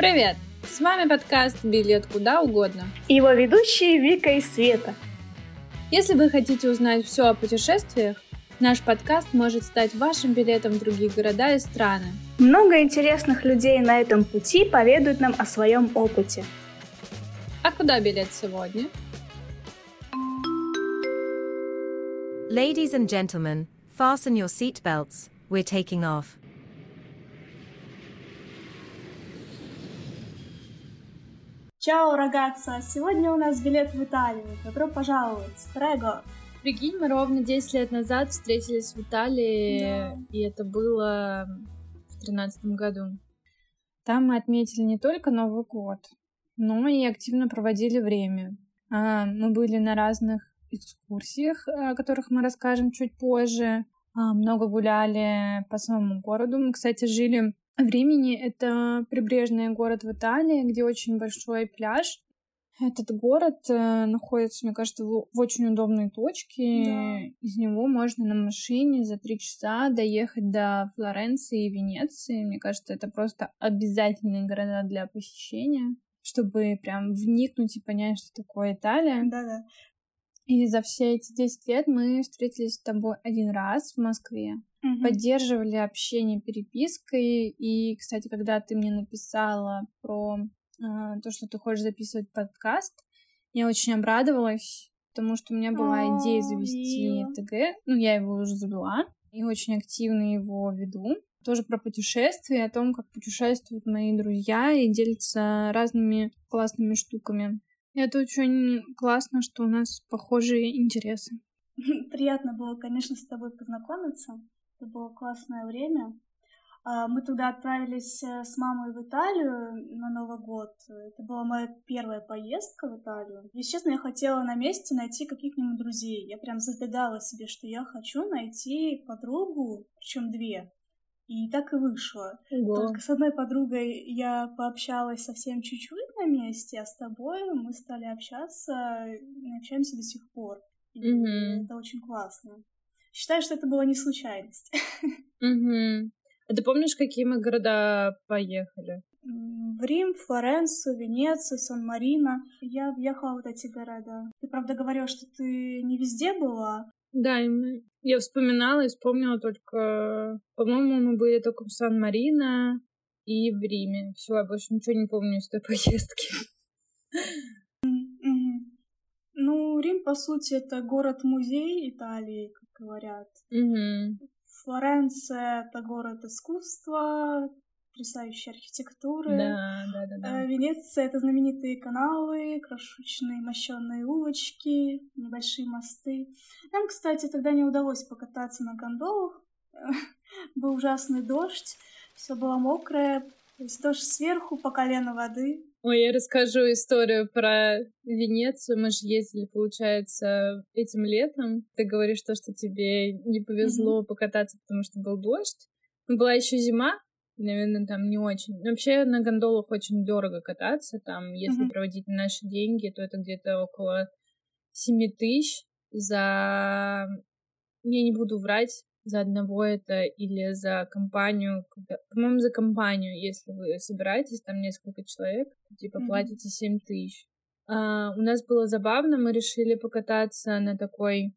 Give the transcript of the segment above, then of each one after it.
Привет! С вами подкаст «Билет куда угодно». И его ведущие Вика и Света. Если вы хотите узнать все о путешествиях, наш подкаст может стать вашим билетом в другие города и страны. Много интересных людей на этом пути поведают нам о своем опыте. А куда билет сегодня? Ladies and gentlemen, fasten your seatbelts. We're taking off. Чао, рагazza! Сегодня у нас билет в Италию. Добро пожаловать! Прего! Прикинь, мы ровно 10 лет назад встретились в Италии, да. и это было в тринадцатом году. Там мы отметили не только Новый год, но и активно проводили время. А, мы были на разных экскурсиях, о которых мы расскажем чуть позже. А, много гуляли по самому городу. Мы, кстати, жили времени. Это прибрежный город в Италии, где очень большой пляж. Этот город э, находится, мне кажется, в, в очень удобной точке. Да. Из него можно на машине за три часа доехать до Флоренции и Венеции. Мне кажется, это просто обязательные города для посещения, чтобы прям вникнуть и понять, что такое Италия. Да-да. И за все эти 10 лет мы встретились с тобой один раз в Москве угу. поддерживали общение перепиской. И, кстати, когда ты мне написала про э, то, что ты хочешь записывать подкаст, я очень обрадовалась, потому что у меня была идея завести ТГ. Ну, я его уже завела, и очень активно его веду. Тоже про путешествия, о том, как путешествуют мои друзья и делятся разными классными штуками. И это очень классно, что у нас похожие интересы. Приятно было, конечно, с тобой познакомиться. Это было классное время. А, мы туда отправились э, с мамой в Италию на Новый год. Это была моя первая поездка в Италию. Если честно, я хотела на месте найти каких-нибудь друзей. Я прям загадала себе, что я хочу найти подругу, причем две. И так и вышло. Ого. Только с одной подругой я пообщалась совсем чуть-чуть на месте, а с тобой мы стали общаться и общаемся до сих пор. И mm-hmm. это очень классно. Считаю, что это была не случайность. Угу. А ты помнишь, какие мы города поехали? В Рим, Флоренцию, Венецию, Сан-Марино. Я въехала в вот эти города. Ты, правда, говорила, что ты не везде была. Да, я вспоминала и вспомнила только... По-моему, мы были только в Сан-Марино и в Риме. Все, я больше ничего не помню из той поездки. Ну, Рим, по сути, это город-музей Италии, говорят. Mm-hmm. Флоренция — это город искусства, потрясающей архитектуры. Да, да, да, да. Венеция — это знаменитые каналы, крошечные мощенные улочки, небольшие мосты. Нам, кстати, тогда не удалось покататься на гондолах. Был ужасный дождь, все было мокрое, то есть дождь сверху по колено воды. Ой, я расскажу историю про Венецию. Мы же ездили, получается, этим летом. Ты говоришь то, что тебе не повезло mm-hmm. покататься, потому что был дождь. Но была еще зима, наверное, там не очень. вообще на гондолах очень дорого кататься. Там, если mm-hmm. проводить наши деньги, то это где-то около 7 тысяч за... Я не буду врать, за одного это или за компанию, по-моему, за компанию, если вы собираетесь, там несколько человек, типа mm-hmm. платите 7 тысяч. А, у нас было забавно, мы решили покататься на такой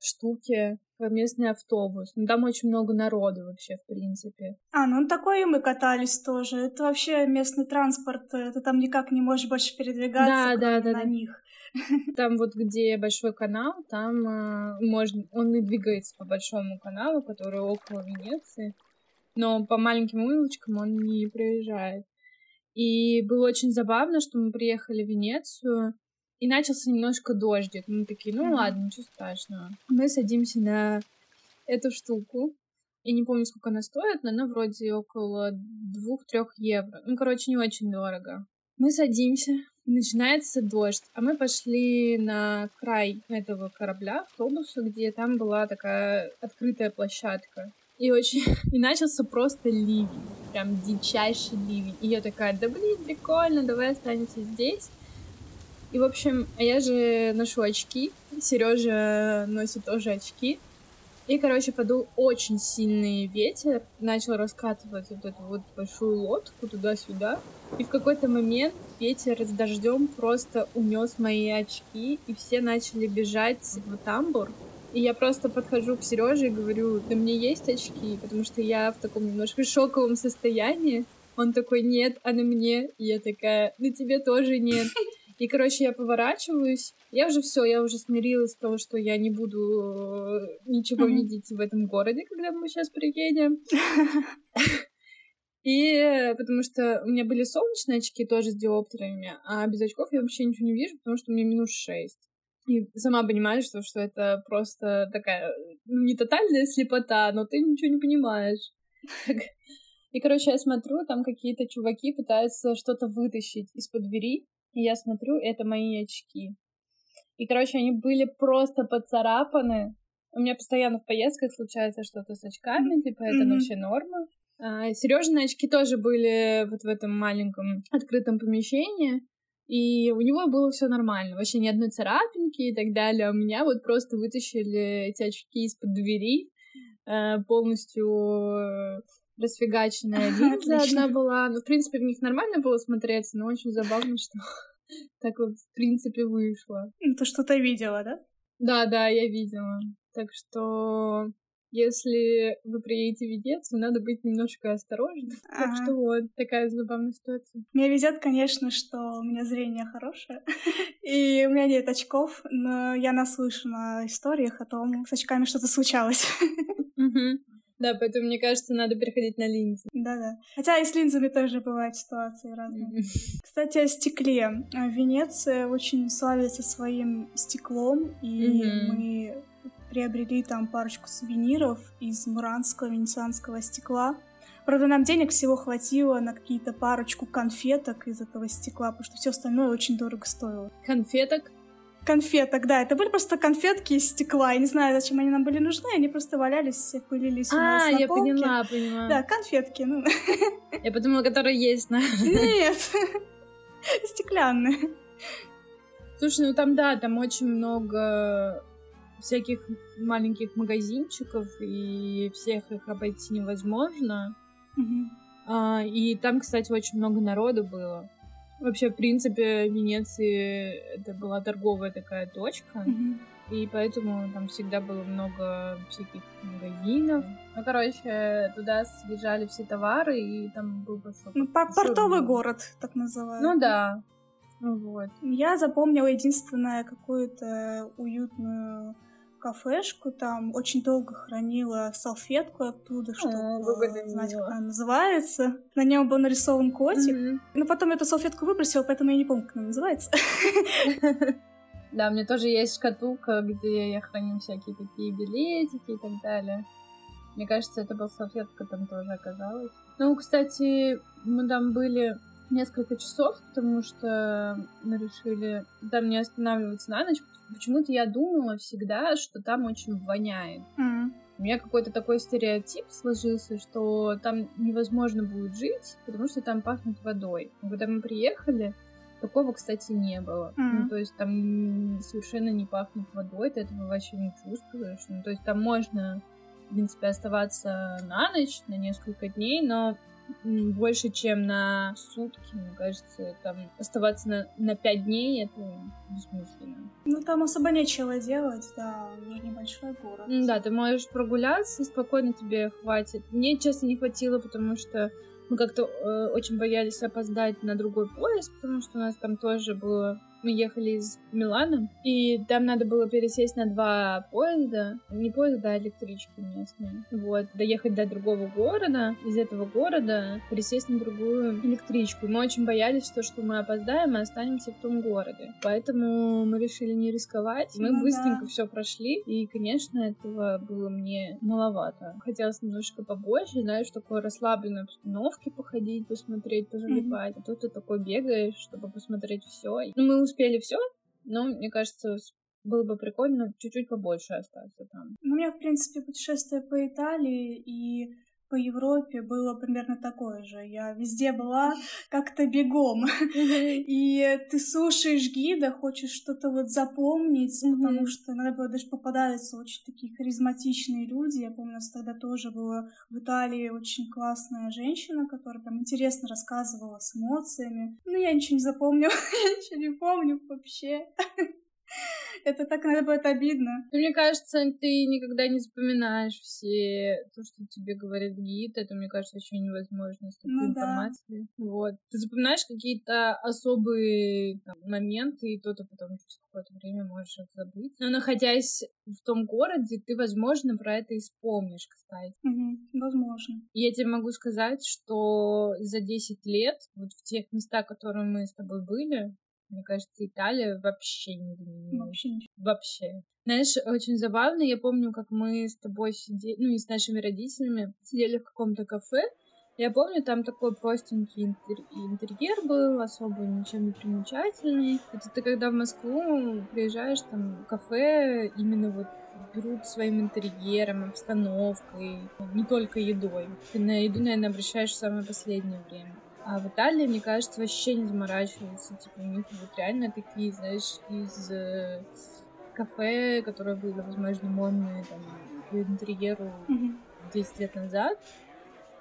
штуке, местный автобус. Ну, там очень много народу вообще, в принципе. А, ну такой и мы катались тоже. Это вообще местный транспорт, ты там никак не можешь больше передвигаться да, да, да, на да. них. Там вот где большой канал, там э, можно, он и двигается по большому каналу, который около Венеции, но по маленьким улочкам он не проезжает. И было очень забавно, что мы приехали в Венецию, и начался немножко дождик. Мы такие, ну mm-hmm. ладно, ничего страшного. Мы садимся на эту штуку. Я не помню, сколько она стоит, но она вроде около двух-трех евро. Ну, короче, не очень дорого. Мы садимся, начинается дождь, а мы пошли на край этого корабля, автобуса, где там была такая открытая площадка. И очень... И начался просто ливень. Прям дичайший ливень. И я такая, да блин, прикольно, давай останемся здесь. И, в общем, я же ношу очки. Сережа носит тоже очки. И, короче, подул очень сильный ветер, начал раскатывать вот эту вот большую лодку туда-сюда. И в какой-то момент ветер с дождем просто унес мои очки, и все начали бежать в тамбур. И я просто подхожу к Сереже и говорю, да мне есть очки, потому что я в таком немножко шоковом состоянии. Он такой, нет, а на мне. И я такая, на тебе тоже нет. И, короче, я поворачиваюсь. Я уже все, я уже смирилась с того, что я не буду э, ничего mm-hmm. видеть в этом городе, когда мы сейчас приедем. И потому что у меня были солнечные очки тоже с диоптриями, а без очков я вообще ничего не вижу, потому что у меня минус 6. И сама понимаешь, что, что это просто такая, ну, не тотальная слепота, но ты ничего не понимаешь. И, короче, я смотрю, там какие-то чуваки пытаются что-то вытащить из-под двери, и я смотрю, это мои очки. И, короче, они были просто поцарапаны. У меня постоянно в поездках случается что-то с очками, типа это mm-hmm. вообще норма. А, Сережины очки тоже были вот в этом маленьком открытом помещении. И у него было все нормально, вообще ни одной царапинки и так далее. У меня вот просто вытащили эти очки из-под двери, э, полностью э, расфигаченная линза одна была. Ну, в принципе, в них нормально было смотреться, но очень забавно, что так вот, в принципе, вышло. Ну, ты что-то видела, да? Да, да, я видела. Так что если вы приедете в Венецию, надо быть немножко осторожным. Ага. Так что вот, такая забавная ситуация. Мне везет, конечно, что у меня зрение хорошее, и у меня нет очков, но я наслышана о историях о том, с очками что-то случалось. Да, поэтому, мне кажется, надо переходить на линзы. Да-да. Хотя и с линзами тоже бывают ситуации разные. Кстати, о стекле. Венеция очень славится своим стеклом, и мы приобрели там парочку сувениров из муранского венецианского стекла. Правда, нам денег всего хватило на какие-то парочку конфеток из этого стекла, потому что все остальное очень дорого стоило. Конфеток? Конфеток, да, это были просто конфетки из стекла. Я не знаю, зачем они нам были нужны, они просто валялись, пылились у нас а, на я полке. поняла, поняла. Да, конфетки, ну. Я подумала, которые есть, на. Нет, стеклянные. Слушай, ну там, да, там очень много всяких маленьких магазинчиков, и всех их обойти невозможно. А, и там, кстати, очень много народу было. Вообще, в принципе, в Венеции это была торговая такая точка. Mm-hmm. И поэтому там всегда было много всяких магазинов. Ну, короче, туда съезжали все товары, и там был большой... Ну, портовый город, так называемый. Ну да. Вот. Я запомнила единственное какую-то уютную кафешку, там очень долго хранила салфетку оттуда, чтобы а, знать, как она называется. На нем был нарисован котик. Mm-hmm. Но потом эту салфетку выбросила, поэтому я не помню, как она называется. Да, у меня тоже есть шкатулка, где я храню всякие такие билетики и так далее. Мне кажется, это была салфетка там тоже оказалась. Ну, кстати, мы там были несколько часов, потому что мы решили там не останавливаться на ночь. Почему-то я думала всегда, что там очень воняет. Mm. У меня какой-то такой стереотип сложился, что там невозможно будет жить, потому что там пахнет водой. Когда мы приехали, такого, кстати, не было. Mm. Ну, то есть там совершенно не пахнет водой, ты этого вообще не чувствуешь. Ну, то есть там можно, в принципе, оставаться на ночь, на несколько дней, но больше, чем на сутки, мне кажется, там оставаться на, на пять дней это бессмысленно. Ну, там особо нечего делать, да, небольшой город. Да, ты можешь прогуляться, спокойно тебе хватит. Мне, честно, не хватило, потому что мы как-то э, очень боялись опоздать на другой поезд, потому что у нас там тоже было мы ехали из Милана, и там надо было пересесть на два поезда, не поезда, а электрички местные. Вот, доехать до другого города, из этого города пересесть на другую электричку. Мы очень боялись, то, что мы опоздаем и останемся в том городе. Поэтому мы решили не рисковать. Мы ну, быстренько да. все прошли, и, конечно, этого было мне маловато. Хотелось немножко побольше, знаешь, в такой расслабленной обстановке походить, посмотреть, позалипать. Mm-hmm. А тут ты такой бегаешь, чтобы посмотреть все. Ну, мы успели все, но мне кажется, было бы прикольно чуть-чуть побольше остаться там. Ну, у меня, в принципе, путешествие по Италии и по Европе было примерно такое же. Я везде была как-то бегом. И ты слушаешь гида, хочешь что-то вот запомнить, потому что надо было даже попадаются очень такие харизматичные люди. Я помню, у нас тогда тоже была в Италии очень классная женщина, которая там интересно рассказывала с эмоциями. Но я ничего не запомнила, я ничего не помню вообще. Это так надо будет обидно. Мне кажется, ты никогда не вспоминаешь все то, что тебе говорит гид. Это, мне кажется, еще невозможно с такой ну, информацией. Да. Вот. Ты запоминаешь какие-то особые там, моменты, и то ты потом через какое-то время можешь их забыть. Но находясь в том городе, ты, возможно, про это и вспомнишь, кстати. Угу, возможно. Я тебе могу сказать, что за 10 лет вот в тех местах, в которых мы с тобой были, мне кажется, Италия вообще не изменилась. Вообще Вообще. Знаешь, очень забавно, я помню, как мы с тобой сидели, ну и с нашими родителями сидели в каком-то кафе. Я помню, там такой простенький интер- интерьер был, особо ничем не примечательный. Это ты когда в Москву приезжаешь, там кафе именно вот берут своим интерьером, обстановкой, не только едой. Ты на еду, наверное, обращаешь в самое последнее время. А в Италии, мне кажется, вообще не заморачиваются. Типа, у них вот реально такие, знаешь, из э, кафе, которые были, возможно, модные там, по интерьеру mm-hmm. 10 лет назад.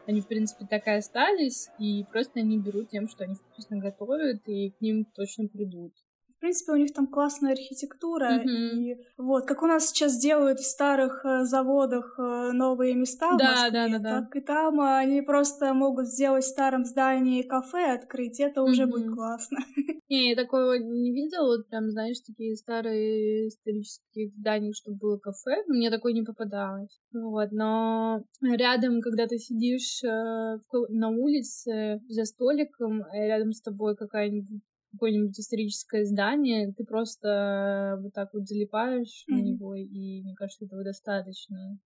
Они, в принципе, так и остались, и просто они берут тем, что они вкусно готовят, и к ним точно придут принципе, у них там классная архитектура. Mm-hmm. И вот, как у нас сейчас делают в старых э, заводах э, новые места да, в Москве, да, да, да. так и там они просто могут сделать в старом здании кафе, открыть, это уже mm-hmm. будет классно. Не, я такого не видела, вот прям, знаешь, такие старые исторические здания, чтобы было кафе, мне такое не попадалось. Вот, но рядом, когда ты сидишь э, на улице за столиком, рядом с тобой какая-нибудь какое-нибудь историческое здание, ты просто вот так вот залипаешь mm-hmm. на него, и мне кажется, этого достаточно.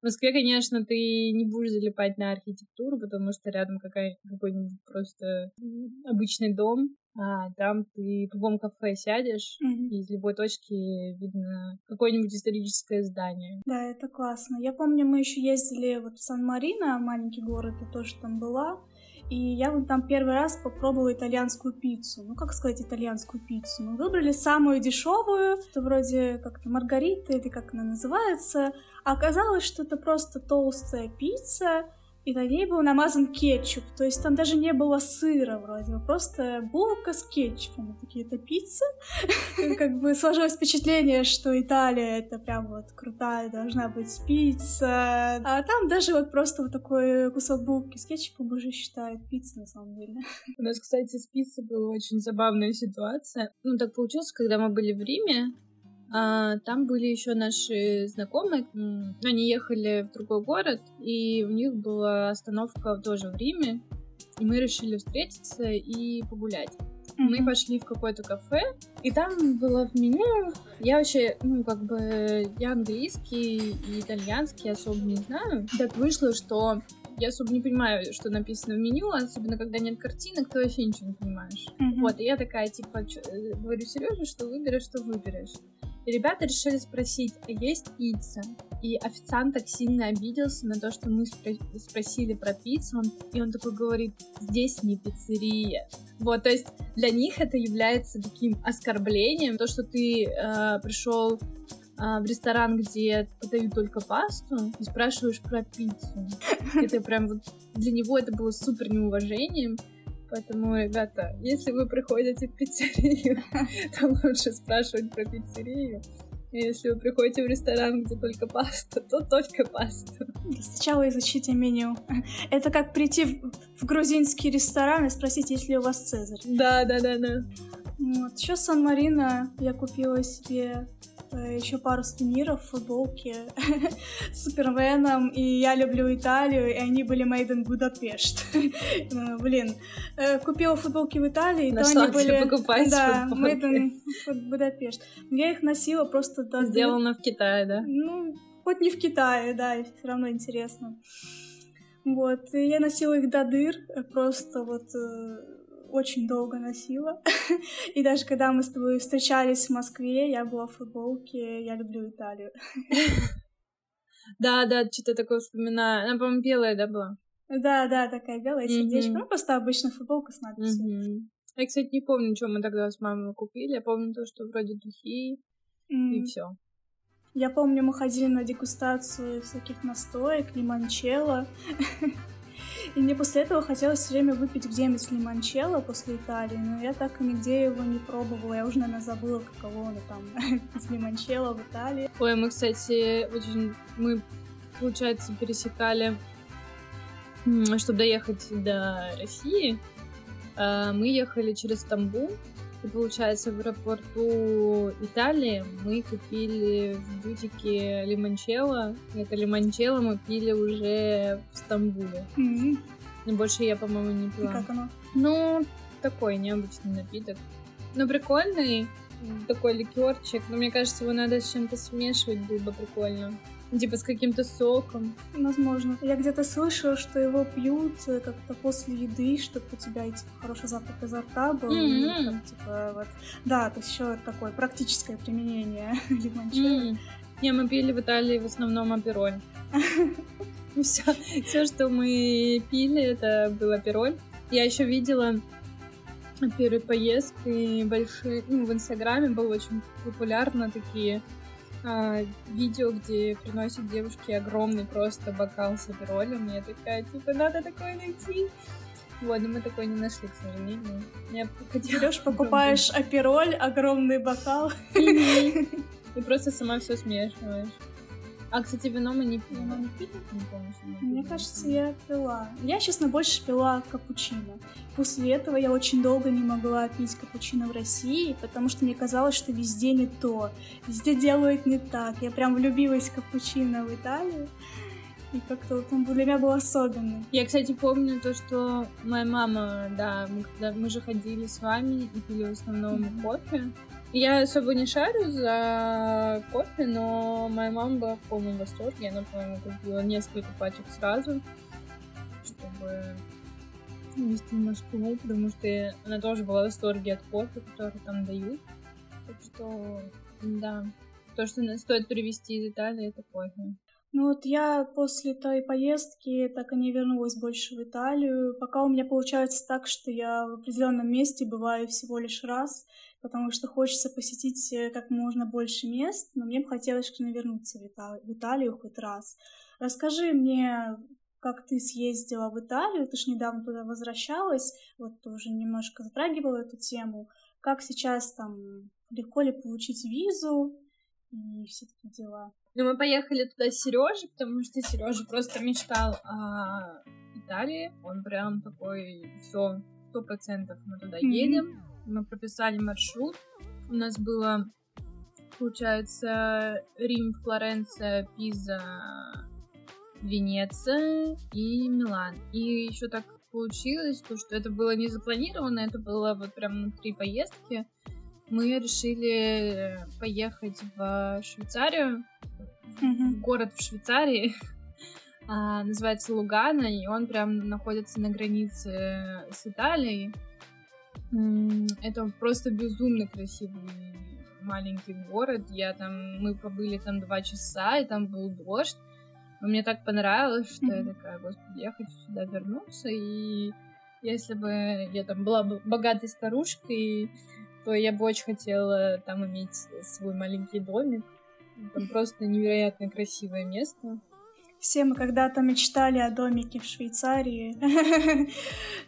В Москве, конечно, ты не будешь залипать на архитектуру, потому что рядом какая- какой-нибудь просто обычный дом, а там ты в любом кафе сядешь, mm-hmm. и из любой точки видно какое-нибудь историческое здание. Да, это классно. Я помню, мы еще ездили вот в Сан-Марино, маленький город, и тоже там была. И я вот там первый раз попробовала итальянскую пиццу. Ну, как сказать итальянскую пиццу? Мы выбрали самую дешевую, это вроде как-то маргарита или как она называется. А оказалось, что это просто толстая пицца, и на ней был намазан кетчуп. То есть там даже не было сыра вроде, просто булка с кетчупом. Такие, это пицца? Как бы сложилось впечатление, что Италия это прям вот крутая должна быть пицца. А там даже вот просто вот такой кусок булки с кетчупом уже считают пиццей на самом деле. У нас, кстати, с пиццей была очень забавная ситуация. Ну, так получилось, когда мы были в Риме, а, там были еще наши знакомые. Они ехали в другой город, и у них была остановка тоже в Риме. И мы решили встретиться и погулять. Mm-hmm. Мы пошли в какое-то кафе, и там было в меню. Я вообще, ну, как бы, я английский и итальянский особо не знаю. Так вышло, что я особо не понимаю, что написано в меню, особенно когда нет картинок, ты вообще ничего не понимаешь. Mm-hmm. Вот, и я такая, типа, чё, э, говорю, Сережа, что выберешь, что выберешь. И ребята решили спросить, а есть пицца? И официант так сильно обиделся на то, что мы спро- спросили про пиццу, он, и он такой говорит, здесь не пиццерия. Вот, то есть для них это является таким оскорблением, то, что ты э, пришел а, в ресторан, где подают только пасту, и спрашиваешь про пиццу. Это прям вот для него это было супер неуважением. Поэтому, ребята, если вы приходите в пиццерию, то лучше спрашивать про пиццерию. И если вы приходите в ресторан, где только паста, то только паста. Сначала изучите меню. Это как прийти в, в грузинский ресторан и спросить, есть ли у вас цезарь. Да, да, да, да. Вот. Еще Сан-Марино я купила себе Э, еще пару сувениров, футболки с Суперменом, и я люблю Италию, и они были made in Budapest. Э, блин, э, купила футболки в Италии, Нашла, то они были... покупать Да, made in Budapest. Я их носила просто... Да, Сделано в Китае, да? Ну, хоть не в Китае, да, все равно интересно. Вот, и я носила их до дыр, просто вот очень долго носила. И даже когда мы с тобой встречались в Москве, я была в футболке, я люблю Италию. Да, да, что-то такое вспоминаю. Она, по-моему, белая, да, была? Да, да, такая белая сердечко. Ну, просто обычная футболка с надписью. Я, кстати, не помню, что мы тогда с мамой купили. Я помню то, что вроде духи и все. Я помню, мы ходили на дегустацию всяких настоек, лимончелло. И мне после этого хотелось все время выпить где-нибудь лимончелло после Италии, но я так и нигде его не пробовала. Я уже, наверное, забыла, каково оно там с лимончелло в Италии. Ой, мы, кстати, очень... Мы, получается, пересекали, чтобы доехать до России. А, мы ехали через Стамбул, и получается, в аэропорту Италии мы купили в бутике лимончелло. Это лимончелло мы пили уже в Стамбуле. Mm-hmm. И больше я, по-моему, не пила. И как оно? Ну, такой необычный напиток. Ну, прикольный. Такой ликерчик. Но мне кажется, его надо с чем-то смешивать, было бы прикольно. Типа с каким-то соком. Возможно. Я где-то слышала, что его пьют э, как-то после еды, чтобы у тебя типа, хороший запах изо рта был. Mm-hmm. И, там, типа, вот. Да, то есть еще такое практическое применение лимончелло. Mm. Не, мы пили в Италии в основном апероль. Все, все, что мы пили, это был апероль. Я еще видела перед поездкой большие, ну, в Инстаграме было очень популярно такие а, видео, где приносят девушке огромный просто бокал с аперолем. Я такая, типа, надо такое найти. Вот, но мы такой не нашли, к сожалению. Я Берешь, покупаешь апероль, огромный бокал. И просто сама все смешиваешь. А, кстати, вино мы не пили. не пили? Не помню, Мне кажется, я пила. Я, честно, больше пила капучино. После этого я очень долго не могла пить капучино в России, потому что мне казалось, что везде не то. Везде делают не так. Я прям влюбилась в капучино в Италии. И как-то вот он для меня был особенный. Я, кстати, помню то, что моя мама, да, мы, когда мы же ходили с вами и пили в основном mm-hmm. кофе. Я особо не шарю за кофе, но моя мама была в полном восторге. Она, по-моему, купила несколько пачек сразу, чтобы вести в Москву, потому что она тоже была в восторге от кофе, который там дают. Так что, да, то, что стоит привезти из Италии, это кофе. Ну вот я после той поездки так и не вернулась больше в Италию. Пока у меня получается так, что я в определенном месте бываю всего лишь раз, потому что хочется посетить э, как можно больше мест, но мне бы хотелось, конечно, вернуться в, Италию, в Италию хоть раз. Расскажи мне, как ты съездила в Италию, ты же недавно туда возвращалась, вот тоже немножко затрагивала эту тему. Как сейчас там, легко ли получить визу и все такие дела? Ну, мы поехали туда с Сережей, потому что Сережа просто мечтал о Италии. Он прям такой, все, сто процентов мы туда mm-hmm. едем мы прописали маршрут. У нас было, получается, Рим, Флоренция, Пиза, Венеция и Милан. И еще так получилось, то, что это было не запланировано, это было вот прям внутри поездки. Мы решили поехать в Швейцарию, mm-hmm. в город в Швейцарии, называется Лугана, и он прям находится на границе с Италией. Это просто безумно красивый маленький город. Я там, мы побыли там два часа, и там был дождь. Но мне так понравилось, что mm-hmm. я такая, господи, я хочу сюда вернуться. И если бы я там была бы богатой старушкой, то я бы очень хотела там иметь свой маленький домик. Там просто невероятно красивое место. Все мы когда-то мечтали о домике в Швейцарии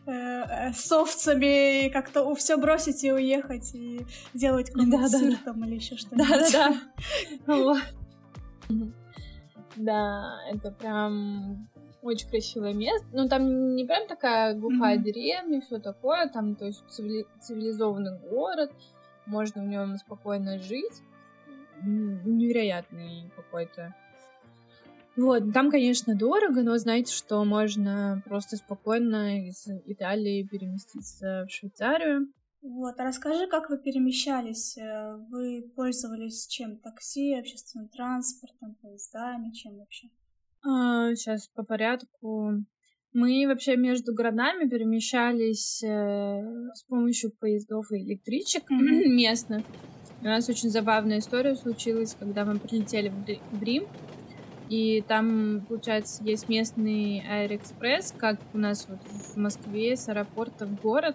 э, с овцами, и как-то все бросить и уехать, и делать какой-нибудь сыр там или еще что-нибудь. Да-да-да. Да, это прям очень красивое место. Ну, там не прям такая глухая mm-hmm. деревня, все такое. Там, то есть, цивили- цивилизованный город. Можно в нем спокойно жить. Невероятный какой-то вот, там, конечно, дорого, но знаете, что можно просто спокойно из Италии переместиться в Швейцарию. Вот, а расскажи, как вы перемещались? Э, вы пользовались чем? Такси, общественным транспортом, поездами, чем вообще? А, сейчас по порядку. Мы вообще между городами перемещались э, с помощью поездов и электричек mm-hmm. местных. У нас очень забавная история случилась, когда мы прилетели в Рим. И там, получается, есть местный Аэроэкспресс, как у нас вот в Москве с аэропорта в город.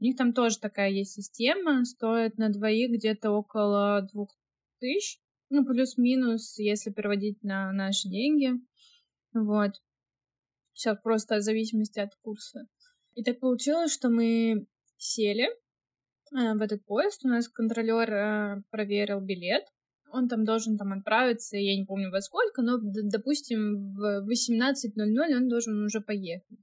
У них там тоже такая есть система, стоит на двоих где-то около двух тысяч, ну, плюс-минус, если переводить на наши деньги. Вот. Сейчас просто в зависимости от курса. И так получилось, что мы сели э, в этот поезд. У нас контролер э, проверил билет. Он там должен там отправиться, я не помню во сколько, но, допустим, в 18.00 он должен уже поехать.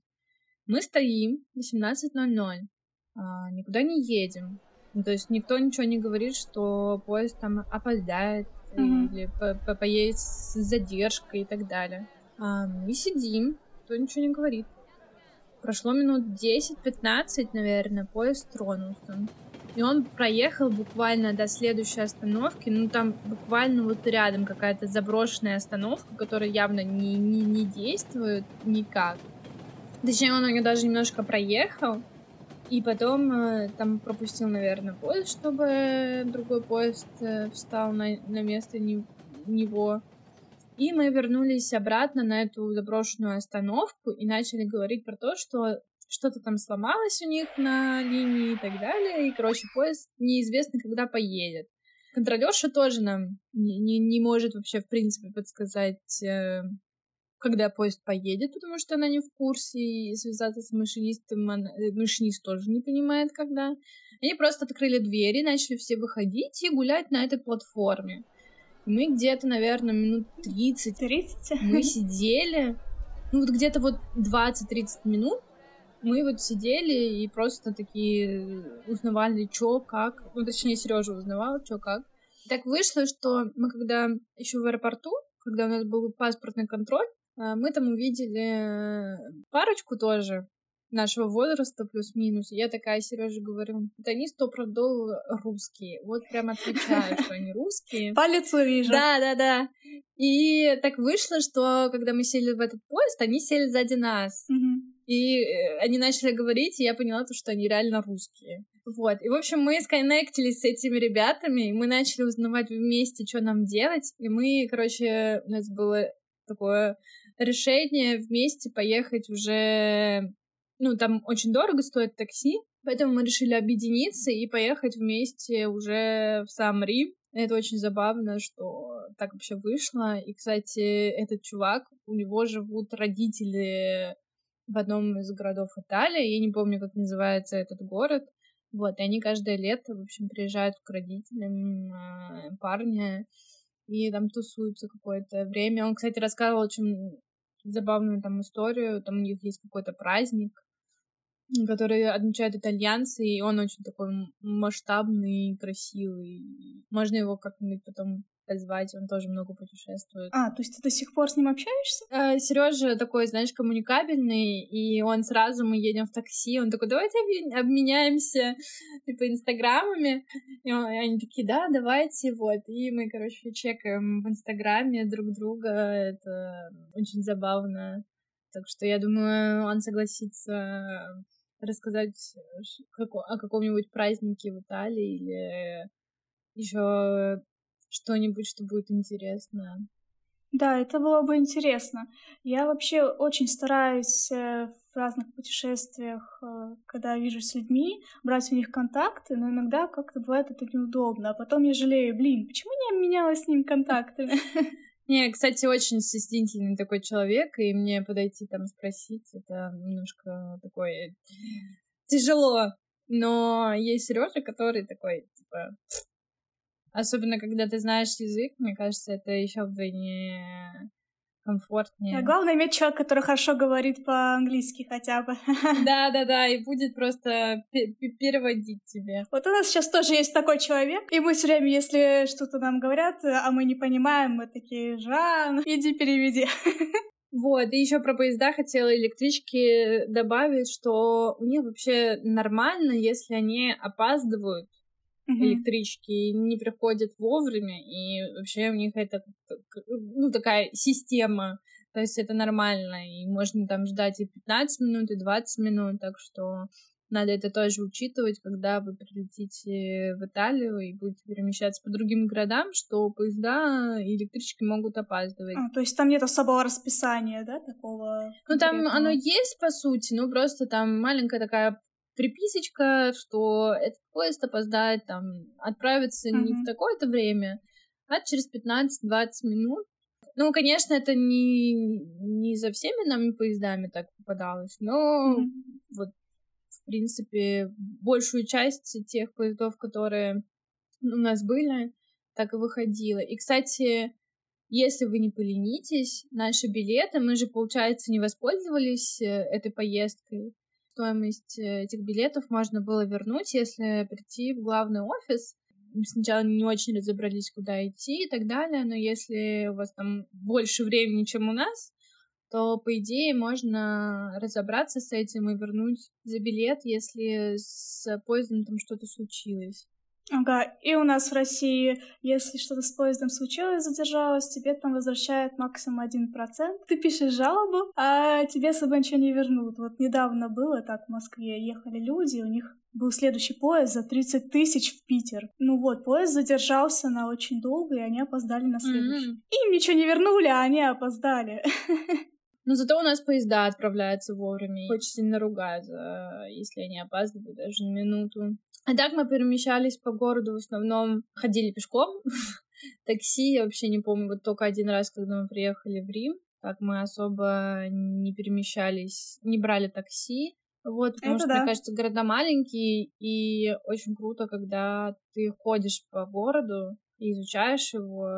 Мы стоим в 18.00, а, никуда не едем. Ну, то есть никто ничего не говорит, что поезд там опоздает mm-hmm. или по -по поедет с задержкой и так далее. А мы сидим, никто ничего не говорит. Прошло минут 10-15, наверное, поезд тронулся. И он проехал буквально до следующей остановки. Ну, там буквально вот рядом какая-то заброшенная остановка, которая явно не, не, не действует никак. Точнее, он ее даже немножко проехал. И потом э, там пропустил, наверное, поезд, чтобы другой поезд э, встал на, на место не, него. И мы вернулись обратно на эту заброшенную остановку и начали говорить про то, что что-то там сломалось у них на линии и так далее. И, короче, поезд неизвестно, когда поедет. Контролерша тоже нам не, не, не может вообще, в принципе, подсказать, э, когда поезд поедет, потому что она не в курсе, и связаться с машинистом, она, э, машинист тоже не понимает, когда. Они просто открыли двери, начали все выходить и гулять на этой платформе. Мы где-то, наверное, минут 30. 30? Мы сидели, ну вот где-то вот 20-30 минут мы вот сидели и просто такие узнавали, что, как. Ну, точнее, Сережа узнавал, что, как. Так вышло, что мы когда еще в аэропорту, когда у нас был паспортный контроль, а, мы там увидели парочку тоже нашего возраста плюс-минус. Я такая Сереже говорю, да они сто продол русские. Вот прям отвечаю, что они русские. По лицу вижу. Да, да, да. И так вышло, что когда мы сели в этот поезд, они сели сзади нас. И э, они начали говорить, и я поняла, то, что они реально русские. Вот. И, в общем, мы сконнектились с этими ребятами, и мы начали узнавать вместе, что нам делать. И мы, короче, у нас было такое решение вместе поехать уже... Ну, там очень дорого стоит такси, поэтому мы решили объединиться и поехать вместе уже в сам Рим. Это очень забавно, что так вообще вышло. И, кстати, этот чувак, у него живут родители в одном из городов Италии. Я не помню, как называется этот город. Вот, и они каждое лето, в общем, приезжают к родителям э, парня и там тусуются какое-то время. Он, кстати, рассказывал очень забавную там историю. Там у них есть какой-то праздник, который отмечают итальянцы, и он очень такой масштабный, красивый. Можно его как-нибудь потом позвать, он тоже много путешествует. А, то есть ты до сих пор с ним общаешься? Э, Сережа такой, знаешь, коммуникабельный, и он сразу, мы едем в такси, он такой, давайте обменяемся, типа, инстаграмами. И, он, и они такие, да, давайте, вот. И мы, короче, чекаем в инстаграме друг друга, это очень забавно. Так что я думаю, он согласится рассказать о каком-нибудь празднике в Италии или еще что-нибудь, что будет интересно. Да, это было бы интересно. Я вообще очень стараюсь э, в разных путешествиях, э, когда вижу с людьми, брать у них контакты, но иногда как-то бывает это неудобно. А потом я жалею, блин, почему не обменялась с ним контактами? Не, кстати, очень стеснительный такой человек, и мне подойти там спросить, это немножко такое тяжело. Но есть Сережа, который такой, типа, особенно когда ты знаешь язык, мне кажется, это еще вдвойне комфортнее. А главное иметь человека, который хорошо говорит по-английски хотя бы. Да, да, да, и будет просто переводить тебе. Вот у нас сейчас тоже есть такой человек, и мы все время, если что-то нам говорят, а мы не понимаем, мы такие, Жан, иди переведи. Вот, и еще про поезда хотела электрички добавить, что у них вообще нормально, если они опаздывают, mm-hmm. электрички не приходят вовремя, и вообще у них это ну, такая система, то есть это нормально, и можно там ждать и 15 минут, и 20 минут, так что надо это тоже учитывать, когда вы прилетите в Италию и будете перемещаться по другим городам, что поезда и электрички могут опаздывать. А, то есть там нет особого расписания, да, такого? Ну, там оно есть, по сути, но просто там маленькая такая приписочка, что этот поезд опоздает, там, отправится mm-hmm. не в такое-то время, а через 15-20 минут. Ну, конечно, это не, не за всеми нами поездами так попадалось, но mm-hmm. вот, в принципе, большую часть тех поездов, которые у нас были, так и выходило. И, кстати, если вы не поленитесь, наши билеты, мы же, получается, не воспользовались э, этой поездкой. Стоимость э, этих билетов можно было вернуть, если прийти в главный офис сначала не очень разобрались, куда идти и так далее, но если у вас там больше времени, чем у нас, то, по идее, можно разобраться с этим и вернуть за билет, если с поездом там что-то случилось. Ага, и у нас в России, если что-то с поездом случилось, задержалось, тебе там возвращают максимум один процент. Ты пишешь жалобу, а тебе с собой ничего не вернут. Вот недавно было так в Москве, ехали люди, у них был следующий поезд за 30 тысяч в Питер. Ну вот, поезд задержался на очень долго, и они опоздали на следующий. Mm-hmm. Им ничего не вернули, а они опоздали. Но зато у нас поезда отправляются вовремя. Очень сильно ругают, если они опаздывают даже на минуту. А так мы перемещались по городу в основном, ходили пешком. Такси я вообще не помню, вот только один раз, когда мы приехали в Рим, так мы особо не перемещались, не брали такси. Вот, потому Это что, да. мне кажется, города маленькие, и очень круто, когда ты ходишь по городу и изучаешь его,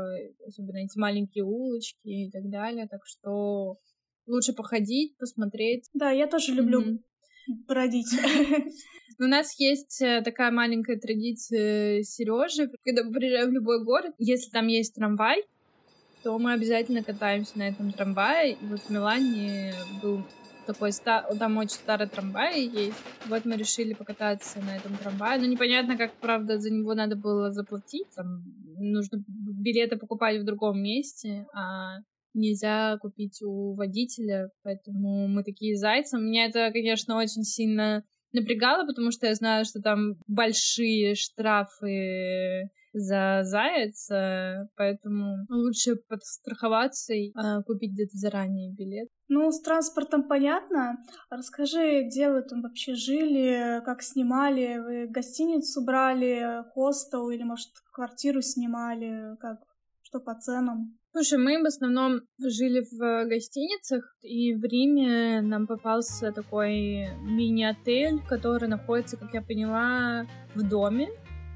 особенно эти маленькие улочки и так далее. Так что лучше походить, посмотреть. Да, я тоже люблю mm-hmm. бродить. У нас есть э, такая маленькая традиция Сережи, когда мы приезжаем в любой город, если там есть трамвай, то мы обязательно катаемся на этом трамвае. И вот в Милане был такой, там очень старый трамвай есть. Вот мы решили покататься на этом трамвае. Но непонятно, как, правда, за него надо было заплатить. Там нужно билеты покупать в другом месте, а нельзя купить у водителя, поэтому мы такие зайцы. Меня это, конечно, очень сильно напрягало, потому что я знаю, что там большие штрафы за заяц, поэтому лучше подстраховаться и э, купить где-то заранее билет. Ну, с транспортом понятно. Расскажи, где вы там вообще жили, как снимали? Вы гостиницу брали, хостел или, может, квартиру снимали? Как? Что по ценам? Слушай, мы в основном жили в гостиницах, и в Риме нам попался такой мини-отель, который находится, как я поняла, в доме.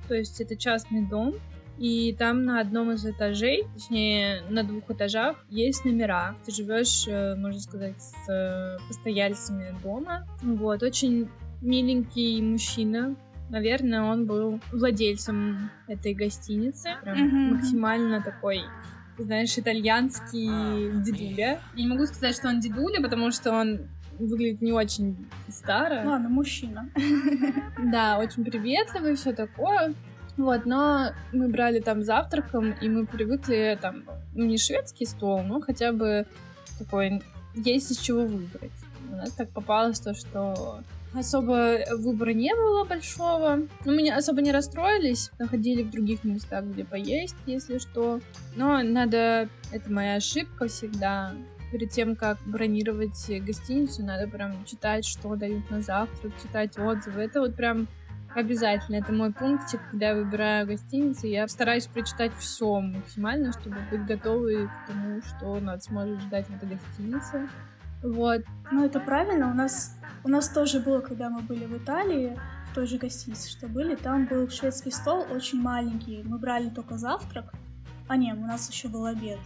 То есть это частный дом, и там на одном из этажей, точнее на двух этажах, есть номера. Ты живешь, э, можно сказать, с э, постояльцами дома. Вот, очень миленький мужчина, наверное, он был владельцем этой гостиницы. Прям mm-hmm. максимально такой знаешь, итальянский дедуля. Я не могу сказать, что он дедуля, потому что он выглядит не очень старо. Ладно, мужчина. Да, очень приветливый, все такое. Вот, но мы брали там завтраком, и мы привыкли там, ну, не шведский стол, но хотя бы такой, есть из чего выбрать. У нас так попалось то, что Особо выбора не было большого. Но мы не, особо не расстроились. Находили в других местах, где поесть, если что. Но надо... Это моя ошибка всегда. Перед тем, как бронировать гостиницу, надо прям читать, что дают на завтрак, читать отзывы. Это вот прям Обязательно. Это мой пунктик, когда я выбираю гостиницу. Я стараюсь прочитать все максимально, чтобы быть готовой к тому, что нас может ждать в этой гостинице. Вот. Ну, это правильно. У нас у нас тоже было, когда мы были в Италии, в той же гостинице, что были, там был шведский стол очень маленький. Мы брали только завтрак. А нет, у нас еще был обед.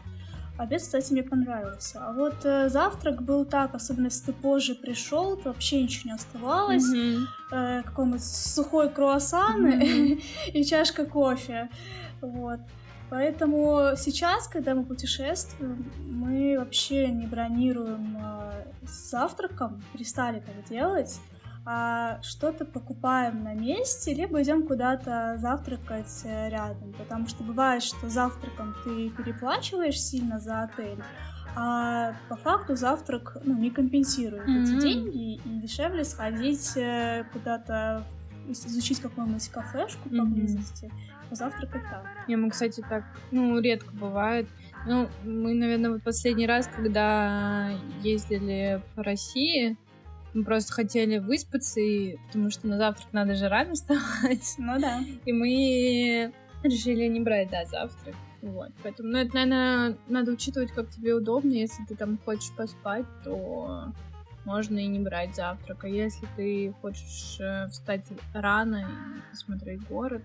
Обед, кстати, мне понравился. А вот э, завтрак был так, особенно если ты позже пришел, то вообще ничего не оставалось. Mm-hmm. Э, какой-нибудь сухой круассан mm-hmm. и чашка кофе. Вот. Поэтому сейчас, когда мы путешествуем, мы вообще не бронируем э, с завтраком, перестали так делать, а что-то покупаем на месте, либо идем куда-то завтракать э, рядом. Потому что бывает, что завтраком ты переплачиваешь сильно за отель, а по факту завтрак ну, не компенсирует mm-hmm. эти деньги, и дешевле сходить э, куда-то изучить какую-нибудь кафешку mm-hmm. Позавтракать там. Не, мы, кстати, так, ну, редко бывает. Ну, мы, наверное, вот последний раз, когда ездили по России, мы просто хотели выспаться, и, потому что на завтрак надо же рано вставать. Ну да. И мы решили не брать, да, завтрак. Вот, поэтому, ну, это, наверное, надо учитывать, как тебе удобнее. Если ты там хочешь поспать, то можно и не брать завтрак. А если ты хочешь э, встать рано и посмотреть город,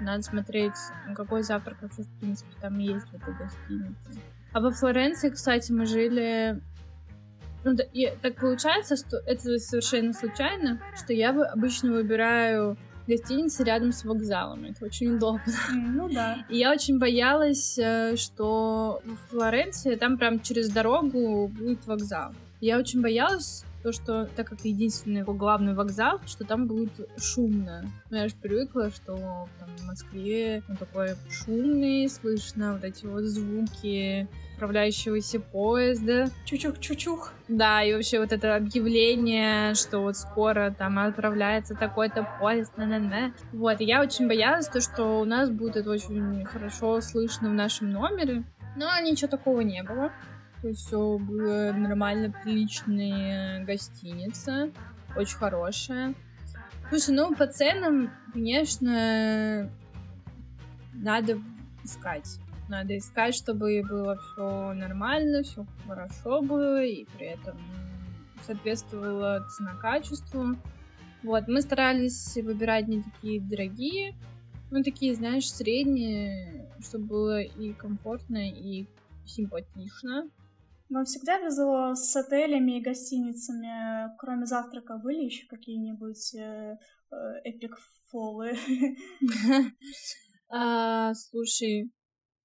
надо смотреть, какой завтрак вообще, в принципе, там есть в этой гостинице. А во Флоренции, кстати, мы жили... Ну, да, и так получается, что это совершенно случайно, что я обычно выбираю гостиницы рядом с вокзалом. Это очень удобно. Ну да. И я очень боялась, э, что в Флоренции там прям через дорогу будет вокзал. Я очень боялась, то, что так как единственный главный вокзал, что там будет шумно. Ну, я же привыкла, что там, в Москве он такой шумный, слышно вот эти вот звуки отправляющегося поезда. Чучух-чучух. Да, и вообще вот это объявление, что вот скоро там отправляется такой-то поезд, на на на Вот, и я очень боялась то, что у нас будет это очень хорошо слышно в нашем номере. Но ничего такого не было все было нормально, приличная гостиница, очень хорошая. Слушай, ну по ценам, конечно, надо искать. Надо искать, чтобы было все нормально, все хорошо было, и при этом соответствовала цена-качеству. Вот, мы старались выбирать не такие дорогие, ну, такие, знаешь, средние, чтобы было и комфортно, и симпатично. Вам всегда везло с отелями и гостиницами? Кроме завтрака были еще какие-нибудь э, э, эпик фолы? А, слушай,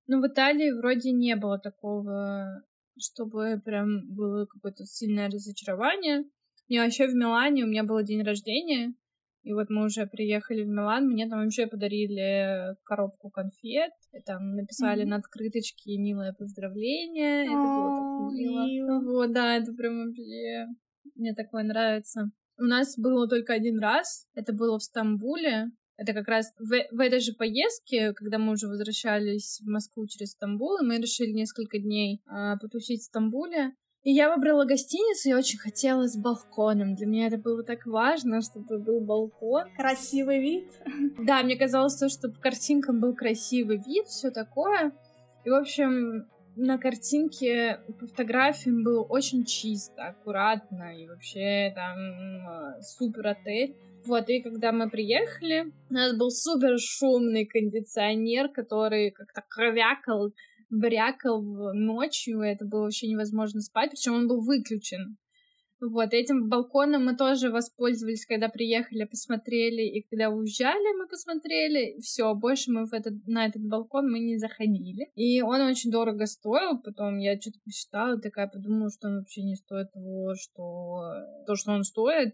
ну в Италии вроде не было такого, чтобы прям было какое-то сильное разочарование. И вообще в Милане у меня был день рождения, и вот мы уже приехали в Милан, мне там вообще подарили коробку конфет, и там написали mm-hmm. на открыточке «Милое поздравление», это было так мило. Вот, да, это прям вообще... Мне такое нравится. У нас было только один раз, это было в Стамбуле, это как раз в, в этой же поездке, когда мы уже возвращались в Москву через Стамбул, и мы решили несколько дней а, потусить в Стамбуле. И я выбрала гостиницу, я очень хотела с балконом. Для меня это было так важно, чтобы был балкон. Красивый вид. Да, мне казалось, что по картинкам был красивый вид, все такое. И, в общем, на картинке по фотографиям было очень чисто, аккуратно, и вообще там э, супер отель. Вот, и когда мы приехали, у нас был супер шумный кондиционер, который как-то кровякал брякал ночью, это было вообще невозможно спать, причем он был выключен. Вот, этим балконом мы тоже воспользовались, когда приехали, посмотрели, и когда уезжали, мы посмотрели. Все, больше мы в этот, на этот балкон мы не заходили. И он очень дорого стоил, потом я что-то посчитала, такая подумала, что он вообще не стоит того, что то, что он стоит.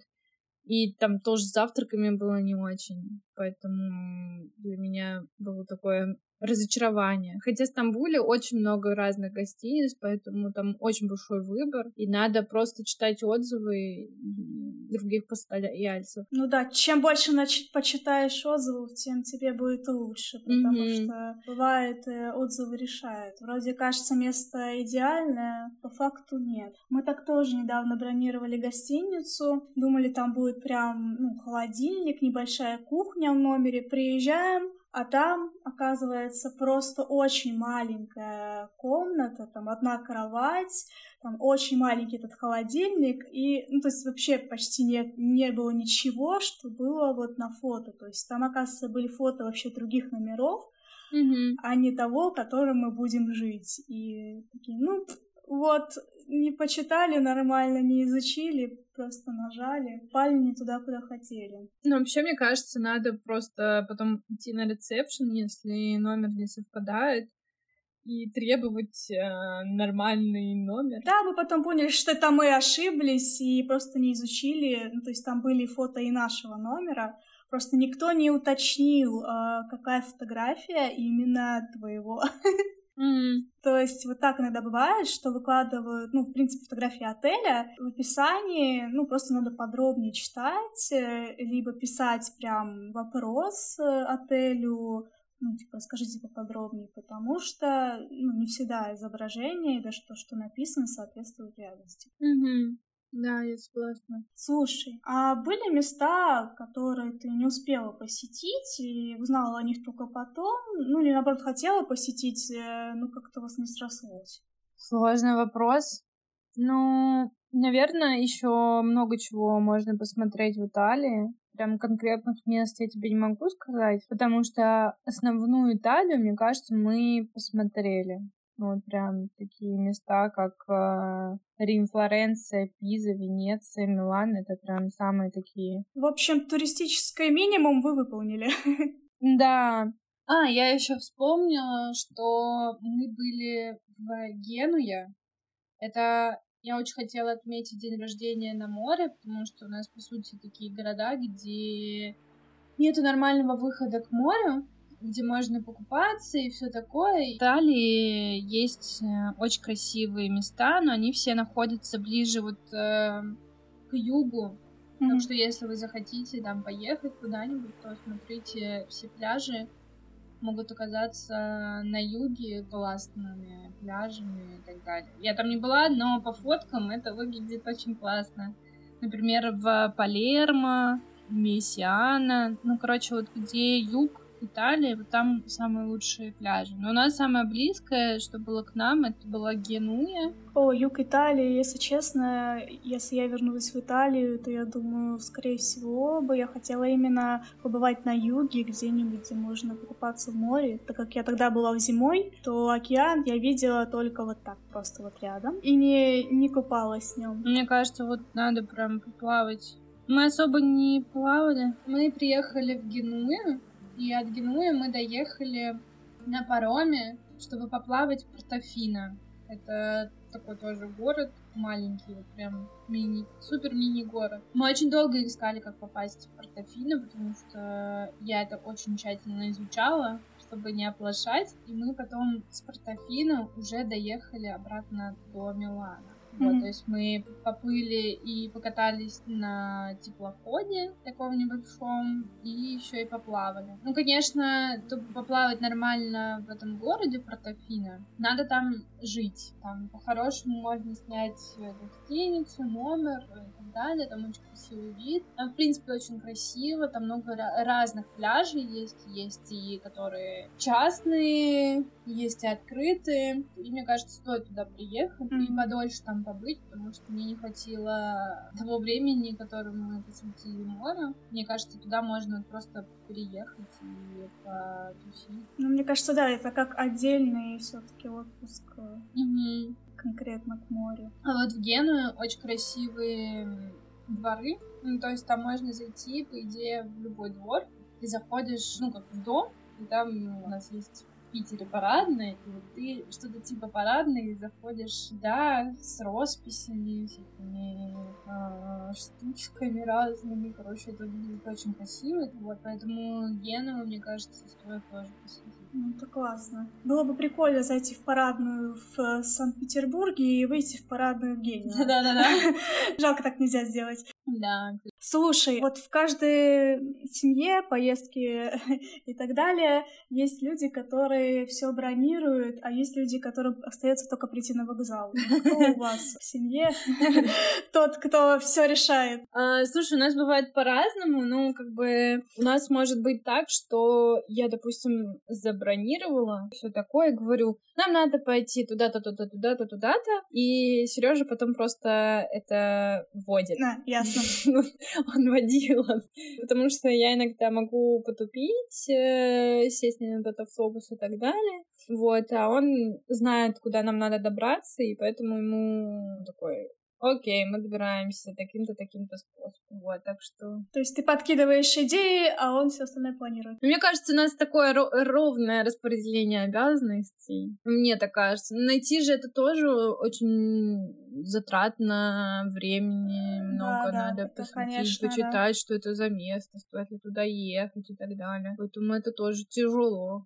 И там тоже с завтраками было не очень. Поэтому для меня было такое разочарование. Хотя в Стамбуле очень много разных гостиниц, поэтому там очень большой выбор, и надо просто читать отзывы других постояльцев. Ну да, чем больше почитаешь отзывов, тем тебе будет лучше, потому mm-hmm. что бывает э, отзывы решают. Вроде кажется место идеальное, по факту нет. Мы так тоже недавно бронировали гостиницу, думали там будет прям ну, холодильник, небольшая кухня в номере, приезжаем, а там, оказывается, просто очень маленькая комната, там одна кровать, там очень маленький этот холодильник, и, ну, то есть вообще почти не, не было ничего, что было вот на фото. То есть там, оказывается, были фото вообще других номеров, mm-hmm. а не того, в котором мы будем жить. И такие, ну, вот, не почитали нормально, не изучили, просто нажали, пали не туда, куда хотели. Ну, вообще, мне кажется, надо просто потом идти на ресепшн, если номер не совпадает, и требовать э, нормальный номер. Да, мы потом поняли, что это мы ошиблись и просто не изучили. Ну, то есть там были фото и нашего номера. Просто никто не уточнил, э, какая фотография именно твоего. Mm. То есть вот так иногда бывает, что выкладывают, ну, в принципе, фотографии отеля. В описании, ну, просто надо подробнее читать, э, либо писать прям вопрос э, отелю, ну, типа, скажите поподробнее, потому что, ну, не всегда изображение, и даже то, что написано, соответствует реальности. Мгм. Да, я согласна. Слушай, а были места, которые ты не успела посетить и узнала о них только потом, ну или наоборот хотела посетить, э, но как-то вас не срослось? Сложный вопрос. Ну, наверное, еще много чего можно посмотреть в Италии. Прям конкретных мест я тебе не могу сказать, потому что основную Италию, мне кажется, мы посмотрели. Ну, Вот прям такие места, как э, Рим, Флоренция, Пиза, Венеция, Милан. Это прям самые такие. В общем, туристическое минимум вы выполнили. Да. А, я еще вспомнила, что мы были в Генуе. Это я очень хотела отметить день рождения на море, потому что у нас, по сути, такие города, где нету нормального выхода к морю, где можно покупаться и все такое. В Италии есть э, очень красивые места, но они все находятся ближе вот э, к югу. Так Мгм. что если вы захотите там поехать куда-нибудь, то смотрите, все пляжи могут оказаться на юге классными пляжами и так далее. Я там не была, но по фоткам это выглядит очень классно. Например, в Палермо, Мессиана, ну, короче, вот где юг Италии, вот там самые лучшие пляжи. Но у нас самое близкое, что было к нам, это была Генуя. О, юг Италии, если честно, если я вернулась в Италию, то я думаю, скорее всего, бы я хотела именно побывать на юге, где-нибудь, где можно покупаться в море. Так как я тогда была в зимой, то океан я видела только вот так, просто вот рядом. И не, не купалась в нем. Мне кажется, вот надо прям поплавать. Мы особо не плавали. Мы приехали в Геную, и от Генуи мы доехали на пароме, чтобы поплавать в Портофино. Это такой тоже город маленький, вот прям мини, супер мини-город. Мы очень долго искали, как попасть в Портофино, потому что я это очень тщательно изучала, чтобы не оплошать. И мы потом с Портофино уже доехали обратно до Милана. Вот, Мгм. то есть мы поплыли и покатались на теплоходе таком небольшом, и еще и поплавали. Ну, конечно, чтобы поплавать нормально в этом городе Портофино, надо там жить. Там по-хорошему можно снять гостиницу, номер и так далее. Там очень красивый вид. Там, в принципе, очень красиво. Там много разных пляжей есть. Есть и которые частные, есть и открытые. И мне кажется, стоит туда приехать и Мгм. подольше там побыть, потому что мне не хватило того времени, которым мы посвятили морю. Мне кажется, туда можно просто приехать и потусить. Ну, мне кажется, да, это как отдельный все-таки отпуск э, Мгм. конкретно к морю. А вот в Геную очень красивые дворы. Ну, то есть там можно зайти, по идее, в любой двор. Ты заходишь, ну, как в дом, и там у нас есть Питере парадная, и вот ты что-то типа парадной заходишь, да, с росписями, всякими а, штучками разными. Короче, это выглядит очень красиво. Вот, поэтому Гену, мне кажется, стоит тоже посетить. Ну, это классно. Было бы прикольно зайти в парадную в э, Санкт-Петербурге и выйти в парадную в Гению. Да-да-да. Жалко, так нельзя сделать. Да, Слушай, вот в каждой семье, поездке и так далее, есть люди, которые все бронируют, а есть люди, которым остается только прийти на вокзал. Кто у вас в семье тот, кто все решает? А, слушай, у нас бывает по-разному. Ну, как бы у нас может быть так, что я, допустим, забронировала все такое, говорю, нам надо пойти туда-то, туда-то, туда-то, туда-то, и Сережа потом просто это вводит. А, ясно. Он водила. Потому что я иногда могу потупить, э, сесть на этот автобус и так далее. Вот, а он знает, куда нам надо добраться, и поэтому ему такой, окей, мы добираемся таким-то, таким-то способом. Вот, так что... То есть ты подкидываешь идеи, а он все остальное планирует. Мне кажется, у нас такое ро- ровное распределение обязанностей. Мне так кажется. Найти же это тоже очень затратно времени, много да, надо это, посвятить, конечно, да. почитать, что это за место, стоит ли туда ехать и так далее. Поэтому это тоже тяжело.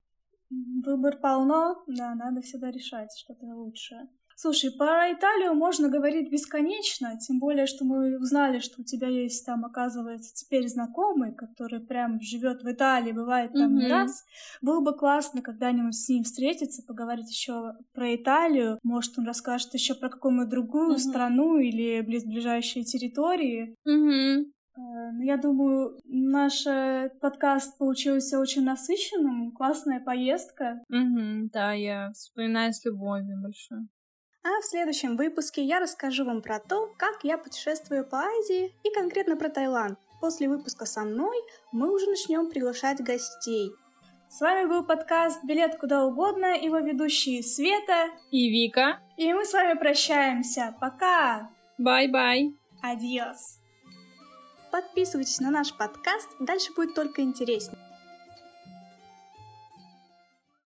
Выбор полно, да, надо всегда решать что-то лучшее. Слушай, про Италию можно говорить бесконечно, тем более, что мы узнали, что у тебя есть там, оказывается, теперь знакомый, который прям живет в Италии, бывает там mm-hmm. не раз. Было бы классно когда-нибудь с ним встретиться, поговорить еще про Италию. Может, он расскажет еще про какую-нибудь другую mm-hmm. страну или близлежащие территории. Mm-hmm. Я думаю, наш э, подкаст получился очень насыщенным, классная поездка. Угу, да, я вспоминаю с любовью большой. А в следующем выпуске я расскажу вам про то, как я путешествую по Азии и конкретно про Таиланд. После выпуска со мной мы уже начнем приглашать гостей. С вами был подкаст «Билет куда угодно» его ведущие Света и Вика. И мы с вами прощаемся. Пока! Bye-bye! Adiós! Подписывайтесь на наш подкаст, дальше будет только интереснее.